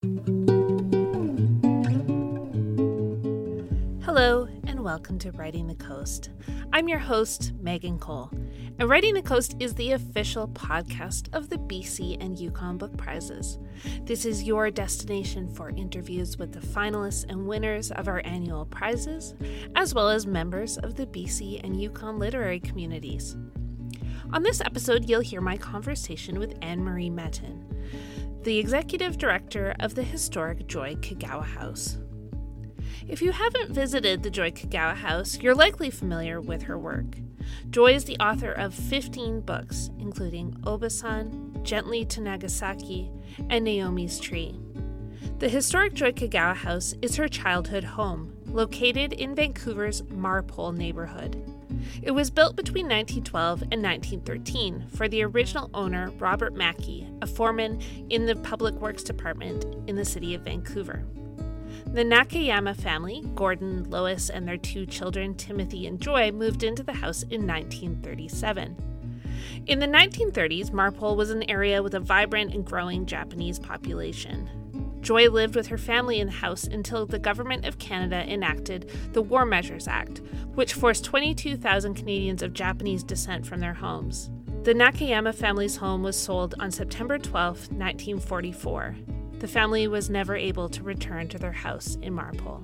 Hello, and welcome to Writing the Coast. I'm your host, Megan Cole, and Writing the Coast is the official podcast of the BC and Yukon Book Prizes. This is your destination for interviews with the finalists and winners of our annual prizes, as well as members of the BC and Yukon literary communities. On this episode, you'll hear my conversation with Anne Marie Metten, the executive director of the historic Joy Kogawa House. If you haven't visited the Joy Kogawa House, you're likely familiar with her work. Joy is the author of 15 books, including Obasan, Gently to Nagasaki, and Naomi's Tree. The historic Joy Kogawa House is her childhood home, located in Vancouver's Marpole neighborhood. It was built between 1912 and 1913 for the original owner, Robert Mackey, a foreman in the Public Works Department in the city of Vancouver. The Nakayama family, Gordon, Lois, and their two children, Timothy and Joy, moved into the house in 1937. In the 1930s, Marpole was an area with a vibrant and growing Japanese population. Joy lived with her family in the house until the Government of Canada enacted the War Measures Act, which forced 22,000 Canadians of Japanese descent from their homes. The Nakayama family's home was sold on September 12, 1944 the family was never able to return to their house in Marpole.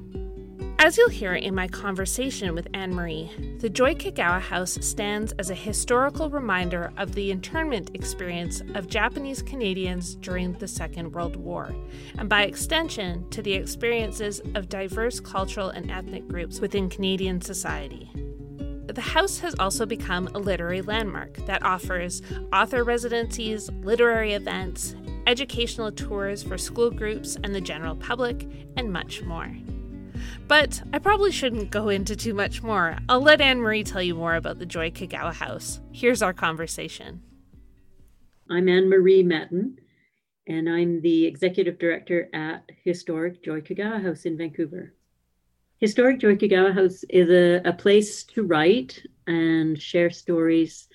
As you'll hear in my conversation with Anne Marie, the Joy Kogawa House stands as a historical reminder of the internment experience of Japanese Canadians during the Second World War, and by extension, to the experiences of diverse cultural and ethnic groups within Canadian society. The house has also become a literary landmark that offers author residencies, literary events, educational tours for school groups and the general public, and much more. But I probably shouldn't go into too much more. I'll let Anne Marie tell you more about the Joy Kogawa House. Here's our conversation. I'm Anne Marie Metten, and I'm the executive director at Historic Joy Kogawa House in Vancouver. Historic Joy Kogawa House is a, a place to write and share stories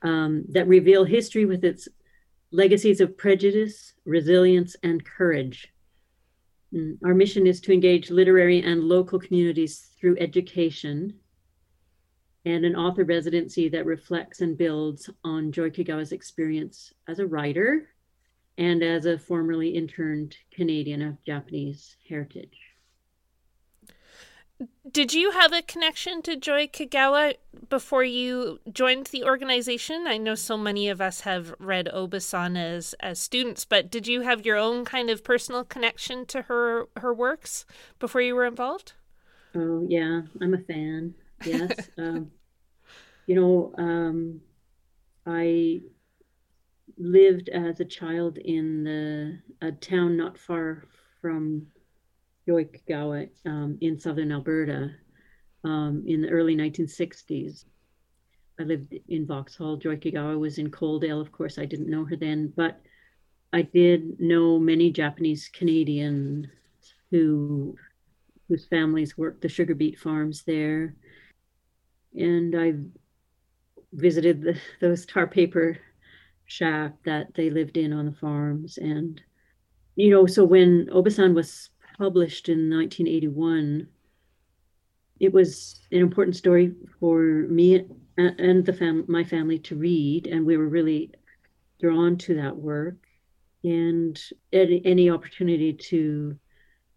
um, that reveal history with its legacies of prejudice, resilience, and courage. Mm, our mission is to engage literary and local communities through education and an author residency that reflects and builds on Joy Kogawa's experience as a writer and as a formerly interned Canadian of Japanese heritage. Did you have a connection to Joy Kogawa before you joined the organization? I know so many of us have read Obasan as, as students, but did you have your own kind of personal connection to her her works before you were involved? Oh yeah, I'm a fan. Yes, um, you know, um, I lived as a child in the a town not far from Joy Kogawa um, in southern Alberta um, in the early 1960s. I lived in Vauxhall. Joy Kogawa was in Coaldale. Of course, I didn't know her then, but I did know many Japanese Canadians who whose families worked the sugar beet farms there. And I visited the, those tar paper shack that they lived in on the farms. And, you know, so when Obasan was published in 1981, it was an important story for me and the fam- my family to read, and we were really drawn to that work. And any, any opportunity to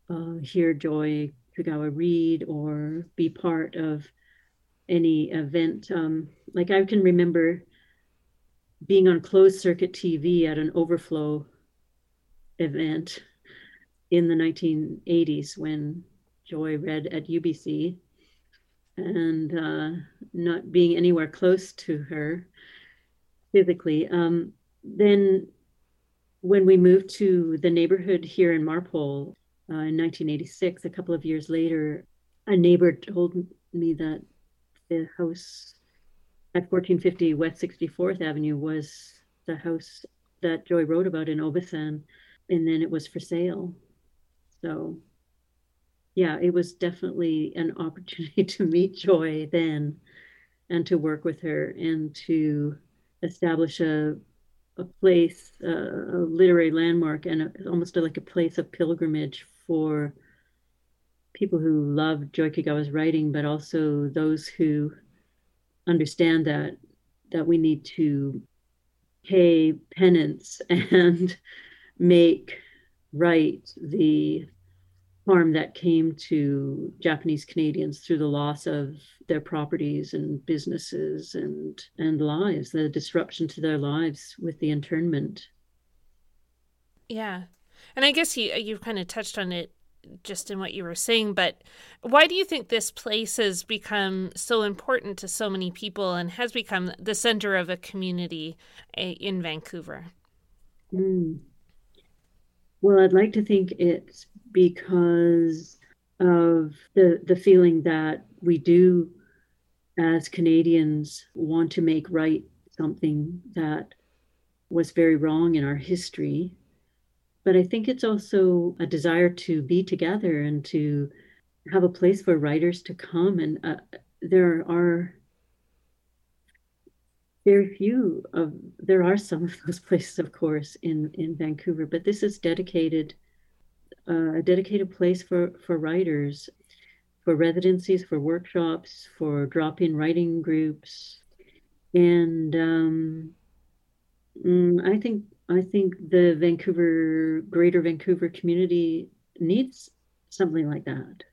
uh, hear Joy Kogawa read or be part of any event, um, like I can remember being on closed circuit TV at an overflow event in the 1980s when Joy read at UBC and uh, not being anywhere close to her physically. Um, then, when we moved to the neighborhood here in Marpole uh, in 1986, a couple of years later, a neighbor told me that the house at 1450 West 64th Avenue was the house that Joy wrote about in Obasan, and then it was for sale. So, yeah, it was definitely an opportunity to meet Joy then and to work with her and to establish a, a place, uh, a literary landmark, and a, almost like a place of pilgrimage for people who love Joy Kogawa's writing, but also those who understand that that we need to pay penance and make right the harm that came to Japanese Canadians through the loss of their properties and businesses and and lives, the disruption to their lives with the internment. Yeah. And I guess you you kind of touched on it just in what you were saying, but why do you think this place has become so important to so many people and has become the center of a community eh, in Vancouver? Mm. Well, I'd like to think it's because of the the feeling that we do as Canadians want to make right something that was very wrong in our history. But I think it's also a desire to be together and to have a place for writers to come. And uh, there are very few of there are some of those places, of course, in in Vancouver. But this is dedicated uh, a dedicated place for for writers for residencies, for workshops, for drop-in writing groups, and um, mm, I think I think the Vancouver, Greater Vancouver community needs something like that.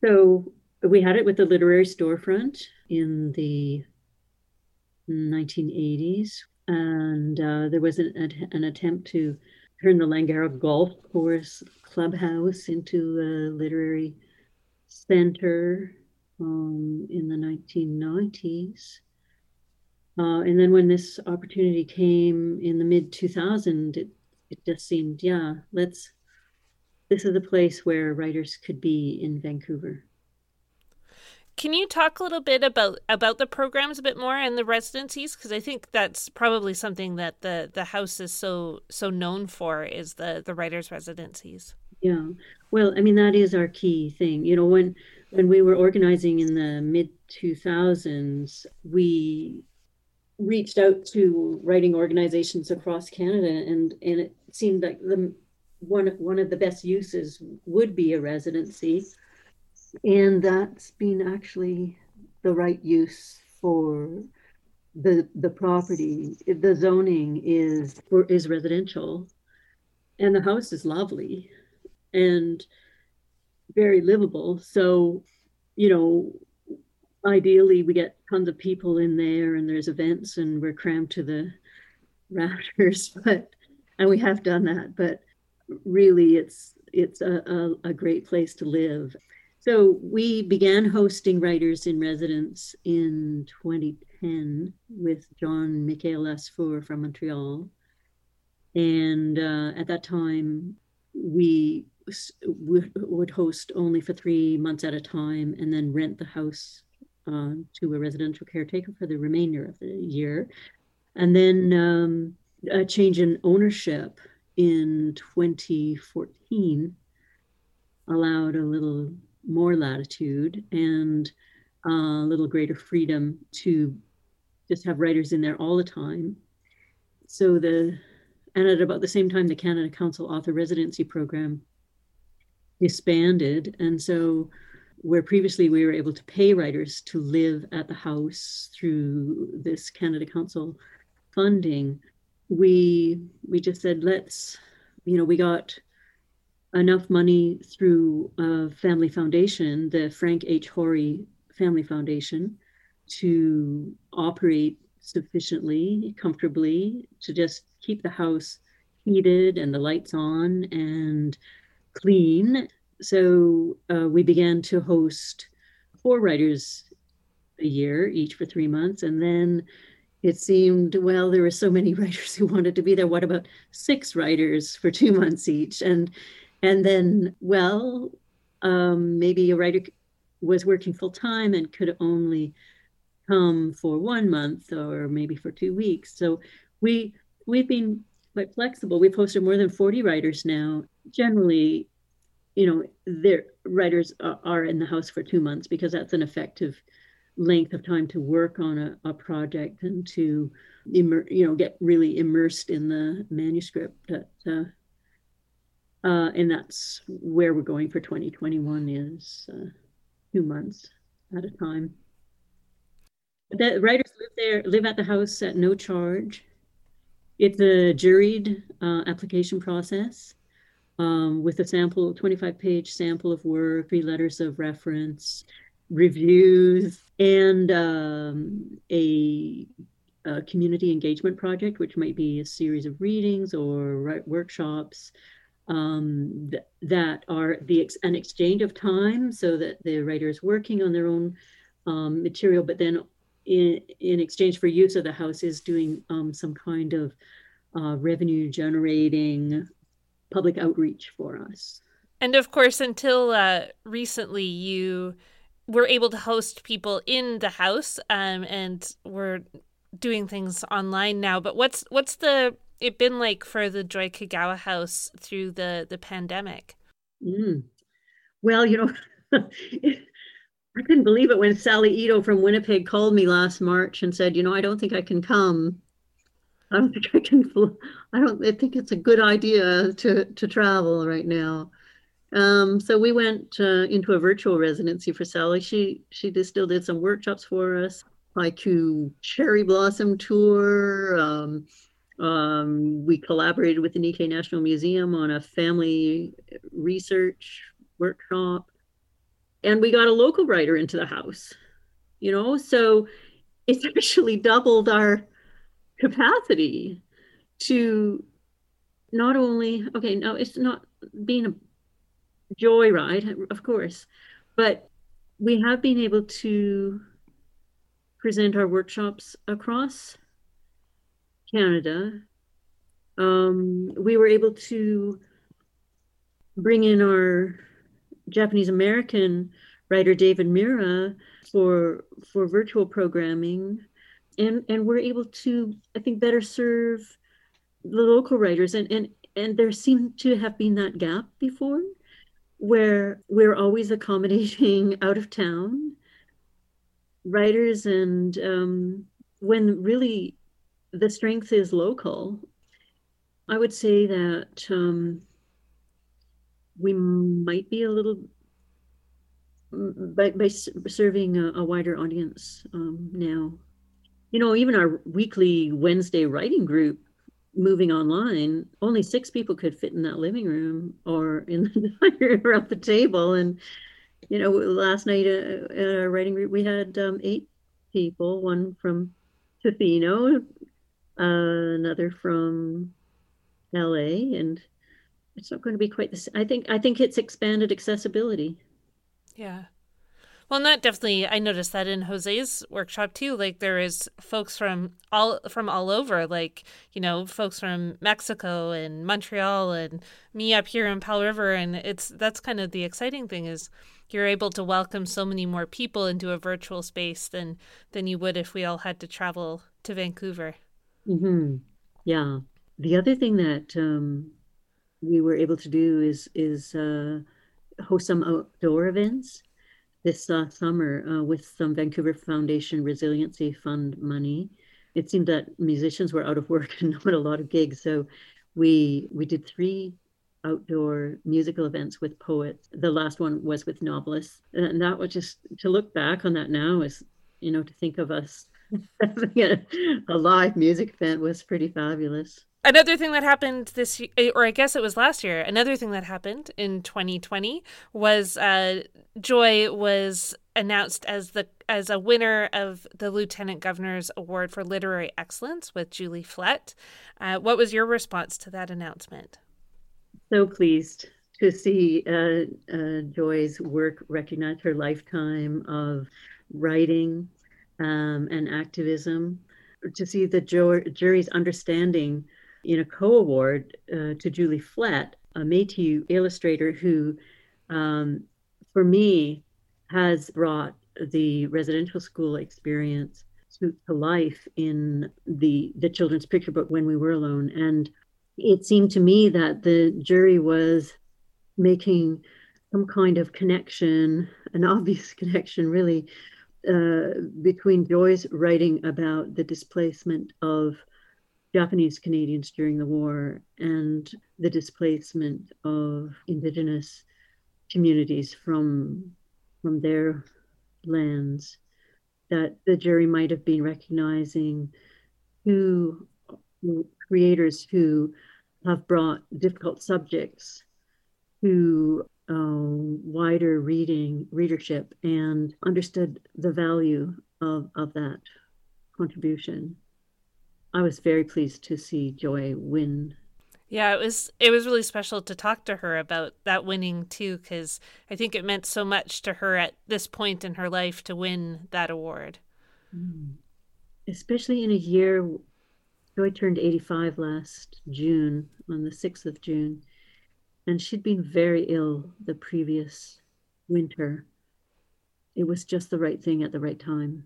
So we had it with the literary storefront in the 1980s, and uh, there was an, an attempt to turn the Langara Golf Course Clubhouse into a literary center um, in the 1990s. Uh, and then when this opportunity came in the mid 2000s, it, it just seemed, yeah, let's, this is a place where writers could be in Vancouver. Can you talk a little bit about about the programs a bit more and the residencies? Because I think that's probably something that the the house is so so known for is the the writers' residencies. Yeah. Well, I mean that is our key thing. You know, when when we were organizing in the mid 2000s, we reached out to writing organizations across Canada and and it seemed like the one one of the best uses would be a residency. And that's been actually the right use for the the property. The zoning is is residential and the house is lovely and very livable. So, you know, ideally we get tons of people in there and there's events and we're crammed to the rafters, but and we have done that, but really it's it's a, a, a great place to live. So we began hosting writers in residence in 2010 with John Mikhail Asfour from Montreal. And uh, at that time, we would host only for three months at a time and then rent the house uh, to a residential caretaker for the remainder of the year. And then um, a change in ownership in 2014 allowed a little more latitude and uh, a little greater freedom to just have writers in there all the time. So the and at about the same time the Canada Council Author Residency Program disbanded. And so, where previously we were able to pay writers to live at the house through this Canada Council funding, we we just said let's, you know, we got enough money through a family foundation, the Frank H. Hori Family Foundation, to operate sufficiently comfortably to just keep the house heated and the lights on and clean. So uh, we began to host four writers a year, each for three months. And then it seemed, well, there were so many writers who wanted to be there. What about six writers for two months each? And and then, well, um, maybe a writer was working full time and could only come for one month or maybe for two weeks. So we we've been quite flexible. We've hosted more than 40 writers now. Generally, you know, their writers are in the house for two months because that's an effective length of time to work on a, a project and to immer- you know get really immersed in the manuscript that uh, uh, and that's where we're going for 2021 is uh, two months at a time. The writers live there live at the house at no charge. It's a juried uh, application process um, with a sample 25 page sample of work three letters of reference reviews and um, a, a, community engagement project, which might be a series of readings or workshops um, th- that are the ex- an exchange of time, so that the writer is working on their own um, material, but then in, in exchange for use of the house is doing um, some kind of uh, revenue generating public outreach for us. And of course, until uh, recently, you we're able to host people in the house um, and we're doing things online now but what's what's the it been like for the joy kogawa house through the the pandemic mm. well you know i couldn't believe it when sally ito from winnipeg called me last march and said you know i don't think i can come i don't think i can i don't i think it's a good idea to to travel right now um, so we went uh, into a virtual residency for Sally. She she still did some workshops for us, haiku cherry blossom tour. Um, um, we collaborated with the Nikkei National Museum on a family research workshop, and we got a local writer into the house. You know, so it's actually doubled our capacity to not only okay. No, it's not being a joyride, of course, but we have been able to present our workshops across Canada. Um, we were able to bring in our Japanese American writer David Mura for for virtual programming, and and we're able to I think better serve the local writers and and and there seemed to have been that gap before where we're always accommodating out of town writers and um, when really the strength is local i would say that um, we might be a little by, by serving a, a wider audience um, now you know even our weekly wednesday writing group moving online, only six people could fit in that living room or in the room around the table. And, you know, last night uh, at our writing group, we had um, eight people, one from Tofino, uh, another from LA, and it's not going to be quite the same. I think, I think it's expanded accessibility. Yeah. Well, not definitely I noticed that in Jose's workshop too. Like there is folks from all from all over, like you know, folks from Mexico and Montreal, and me up here in Powell River, and it's that's kind of the exciting thing is you're able to welcome so many more people into a virtual space than than you would if we all had to travel to Vancouver. Mm-hmm. Yeah. The other thing that um, we were able to do is is uh, host some outdoor events this uh, summer uh, with some Vancouver Foundation Resiliency Fund money. It seemed that musicians were out of work and not a lot of gigs, so we we did three outdoor musical events with poets. The last one was with novelists, and that was just to look back on that now is you know to think of us a, a live music event was pretty fabulous another thing that happened this year, or I guess it was last year, another thing that happened in 2020 was uh, Joy was announced as the as a winner of the Lieutenant Governor's Award for Literary Excellence with Julie Flett. Uh, what was your response to that announcement? So pleased to see uh, uh Joy's work recognized, her lifetime of writing um, and activism, to see the jury's understanding in a co-award uh, to Julie Flett, a Métis illustrator who, um, for me, has brought the residential school experience to, to life in the the children's picture book when we were alone. And it seemed to me that the jury was making some kind of connection an obvious connection really uh, between Joy's writing about the displacement of Japanese Canadians during the war and the displacement of Indigenous communities from from their lands, that the jury might have been recognizing who creators who have brought difficult subjects to um, wider reading readership and understood the value of, of that contribution. I was very pleased to see Joy win. Yeah, it was it was really special to talk to her about that winning too cuz I think it meant so much to her at this point in her life to win that award. Mm. Especially in a year Joy turned 85 last June on the 6th of June and she'd been very ill the previous winter. It was just the right thing at the right time.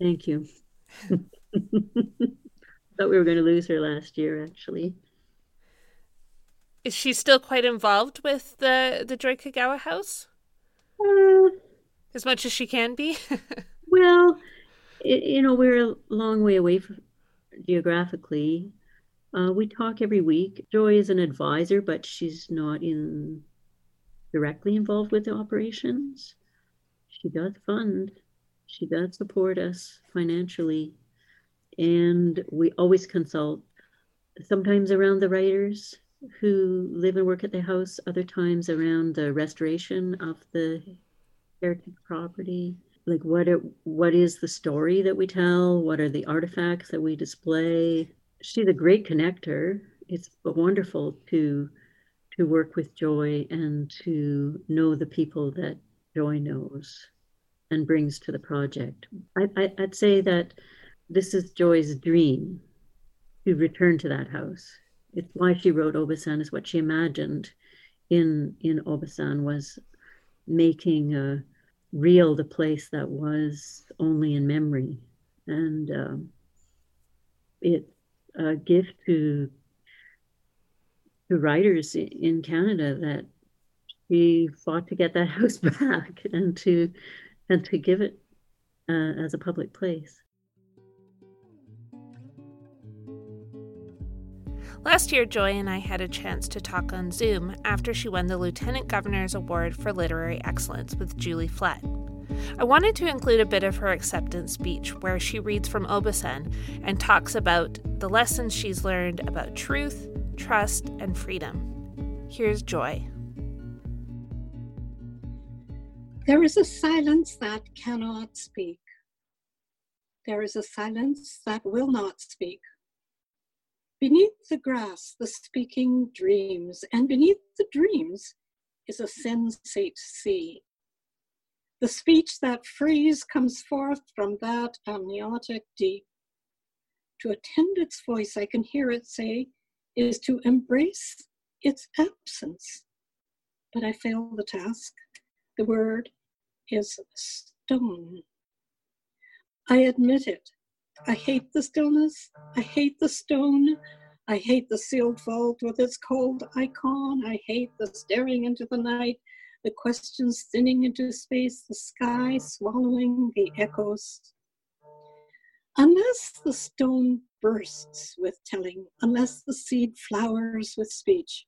Thank you. Thought we were going to lose her last year, actually. Is she still quite involved with the the Joy Kogawa house? Uh, as much as she can be. well, it, you know, we're a long way away from, geographically. Uh, we talk every week. Joy is an advisor, but she's not in directly involved with the operations. She does fund. She does support us financially and we always consult sometimes around the writers who live and work at the house other times around the restoration of the heritage property like what what is the story that we tell what are the artifacts that we display she's a great connector. It's wonderful to to work with joy and to know the people that joy knows and brings to the project. I, I, i'd say that this is Joy's dream to return to that house. It's why she wrote Obasan is what she imagined in in Obasan was making real the place that was only in memory, and um, it's a gift to to writers in Canada that she fought to get that house back and to and to give it uh, as a public place. Last year, Joy and I had a chance to talk on Zoom after she won the Lieutenant Governor's Award for Literary Excellence with Julie Flett. I wanted to include a bit of her acceptance speech where she reads from Obasan and talks about the lessons she's learned about truth, trust, and freedom. Here's Joy. There is a silence that cannot speak. There is a silence that will not speak. Beneath the grass, the speaking dreams, and beneath the dreams is a sensate sea. The speech that frees comes forth from that amniotic deep. To attend its voice, I can hear it say, is to embrace its absence. But I fail the task. The word is stone. I admit it. I hate the stillness. I hate the stone. I hate the sealed vault with its cold icon. I hate the staring into the night, the questions thinning into space, the sky swallowing the echoes. Unless the stone bursts with telling, unless the seed flowers with speech,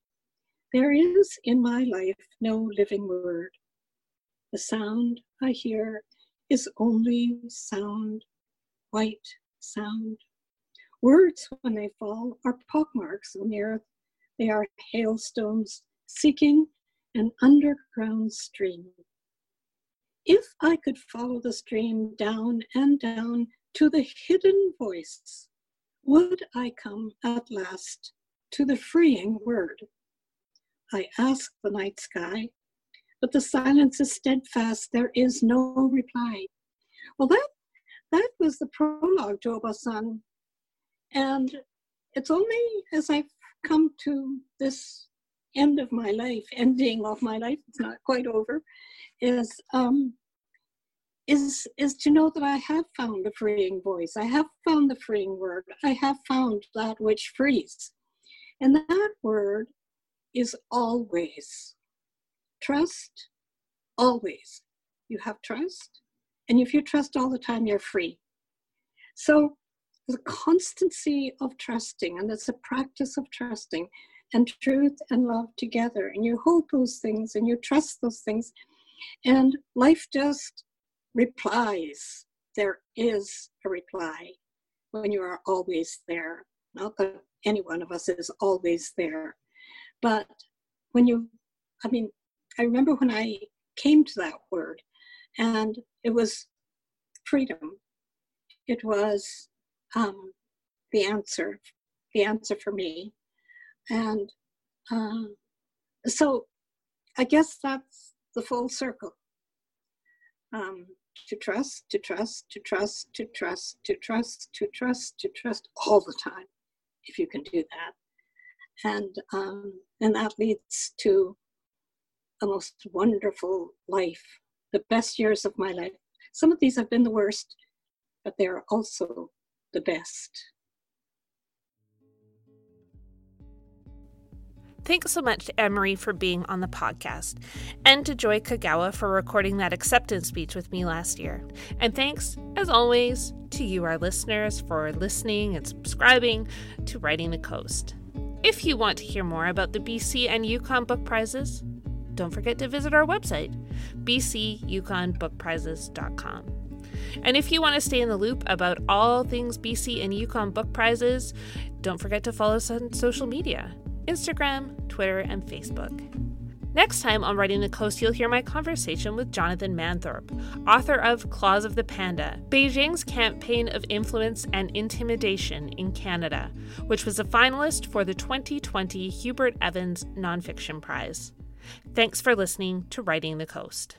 there is in my life no living word. The sound I hear is only sound white sound. Words, when they fall, are pockmarks on the earth. They are hailstones seeking an underground stream. If I could follow the stream down and down to the hidden voice, would I come at last to the freeing word? I ask the night sky, but the silence is steadfast. There is no reply. Well, that that was the prologue to Obasan. And it's only as I've come to this end of my life, ending of my life, it's not quite over, is um, is is to know that I have found a freeing voice. I have found the freeing word. I have found that which frees. And that word is always. Trust, always. you have trust. And if you trust all the time, you're free. So the constancy of trusting, and it's a practice of trusting, and truth and love together. And you hold those things and you trust those things. And life just replies. There is a reply when you are always there. Not that any one of us is always there. But when you, I mean, I remember when I came to that word and it was freedom. It was um, the answer, the answer for me. And uh, so I guess that's the full circle. Um, to trust, to trust, to trust, to trust, to trust, to trust, to trust all the time, if you can do that. And um, and that leads to a most wonderful life, the best years of my life. Some of these have been the worst, but they are also the best. Thanks so much to Emery for being on the podcast, and to Joy Kogawa for recording that acceptance speech with me last year. And thanks, as always, to you, our listeners, for listening and subscribing to Writing the Coast. If you want to hear more about the BC and Yukon Book Prizes, don't forget to visit our website, bcyukonbookprizes.com. And if you want to stay in the loop about all things BC and Yukon Book Prizes, don't forget to follow us on social media. Instagram, Twitter, and Facebook. Next time on Writing the Coast, you'll hear my conversation with Jonathan Manthorpe, author of Claws of the Panda Beijing's Campaign of Influence and Intimidation in Canada, which was a finalist for the 2020 Hubert Evans Nonfiction Prize. Thanks for listening to Writing the Coast.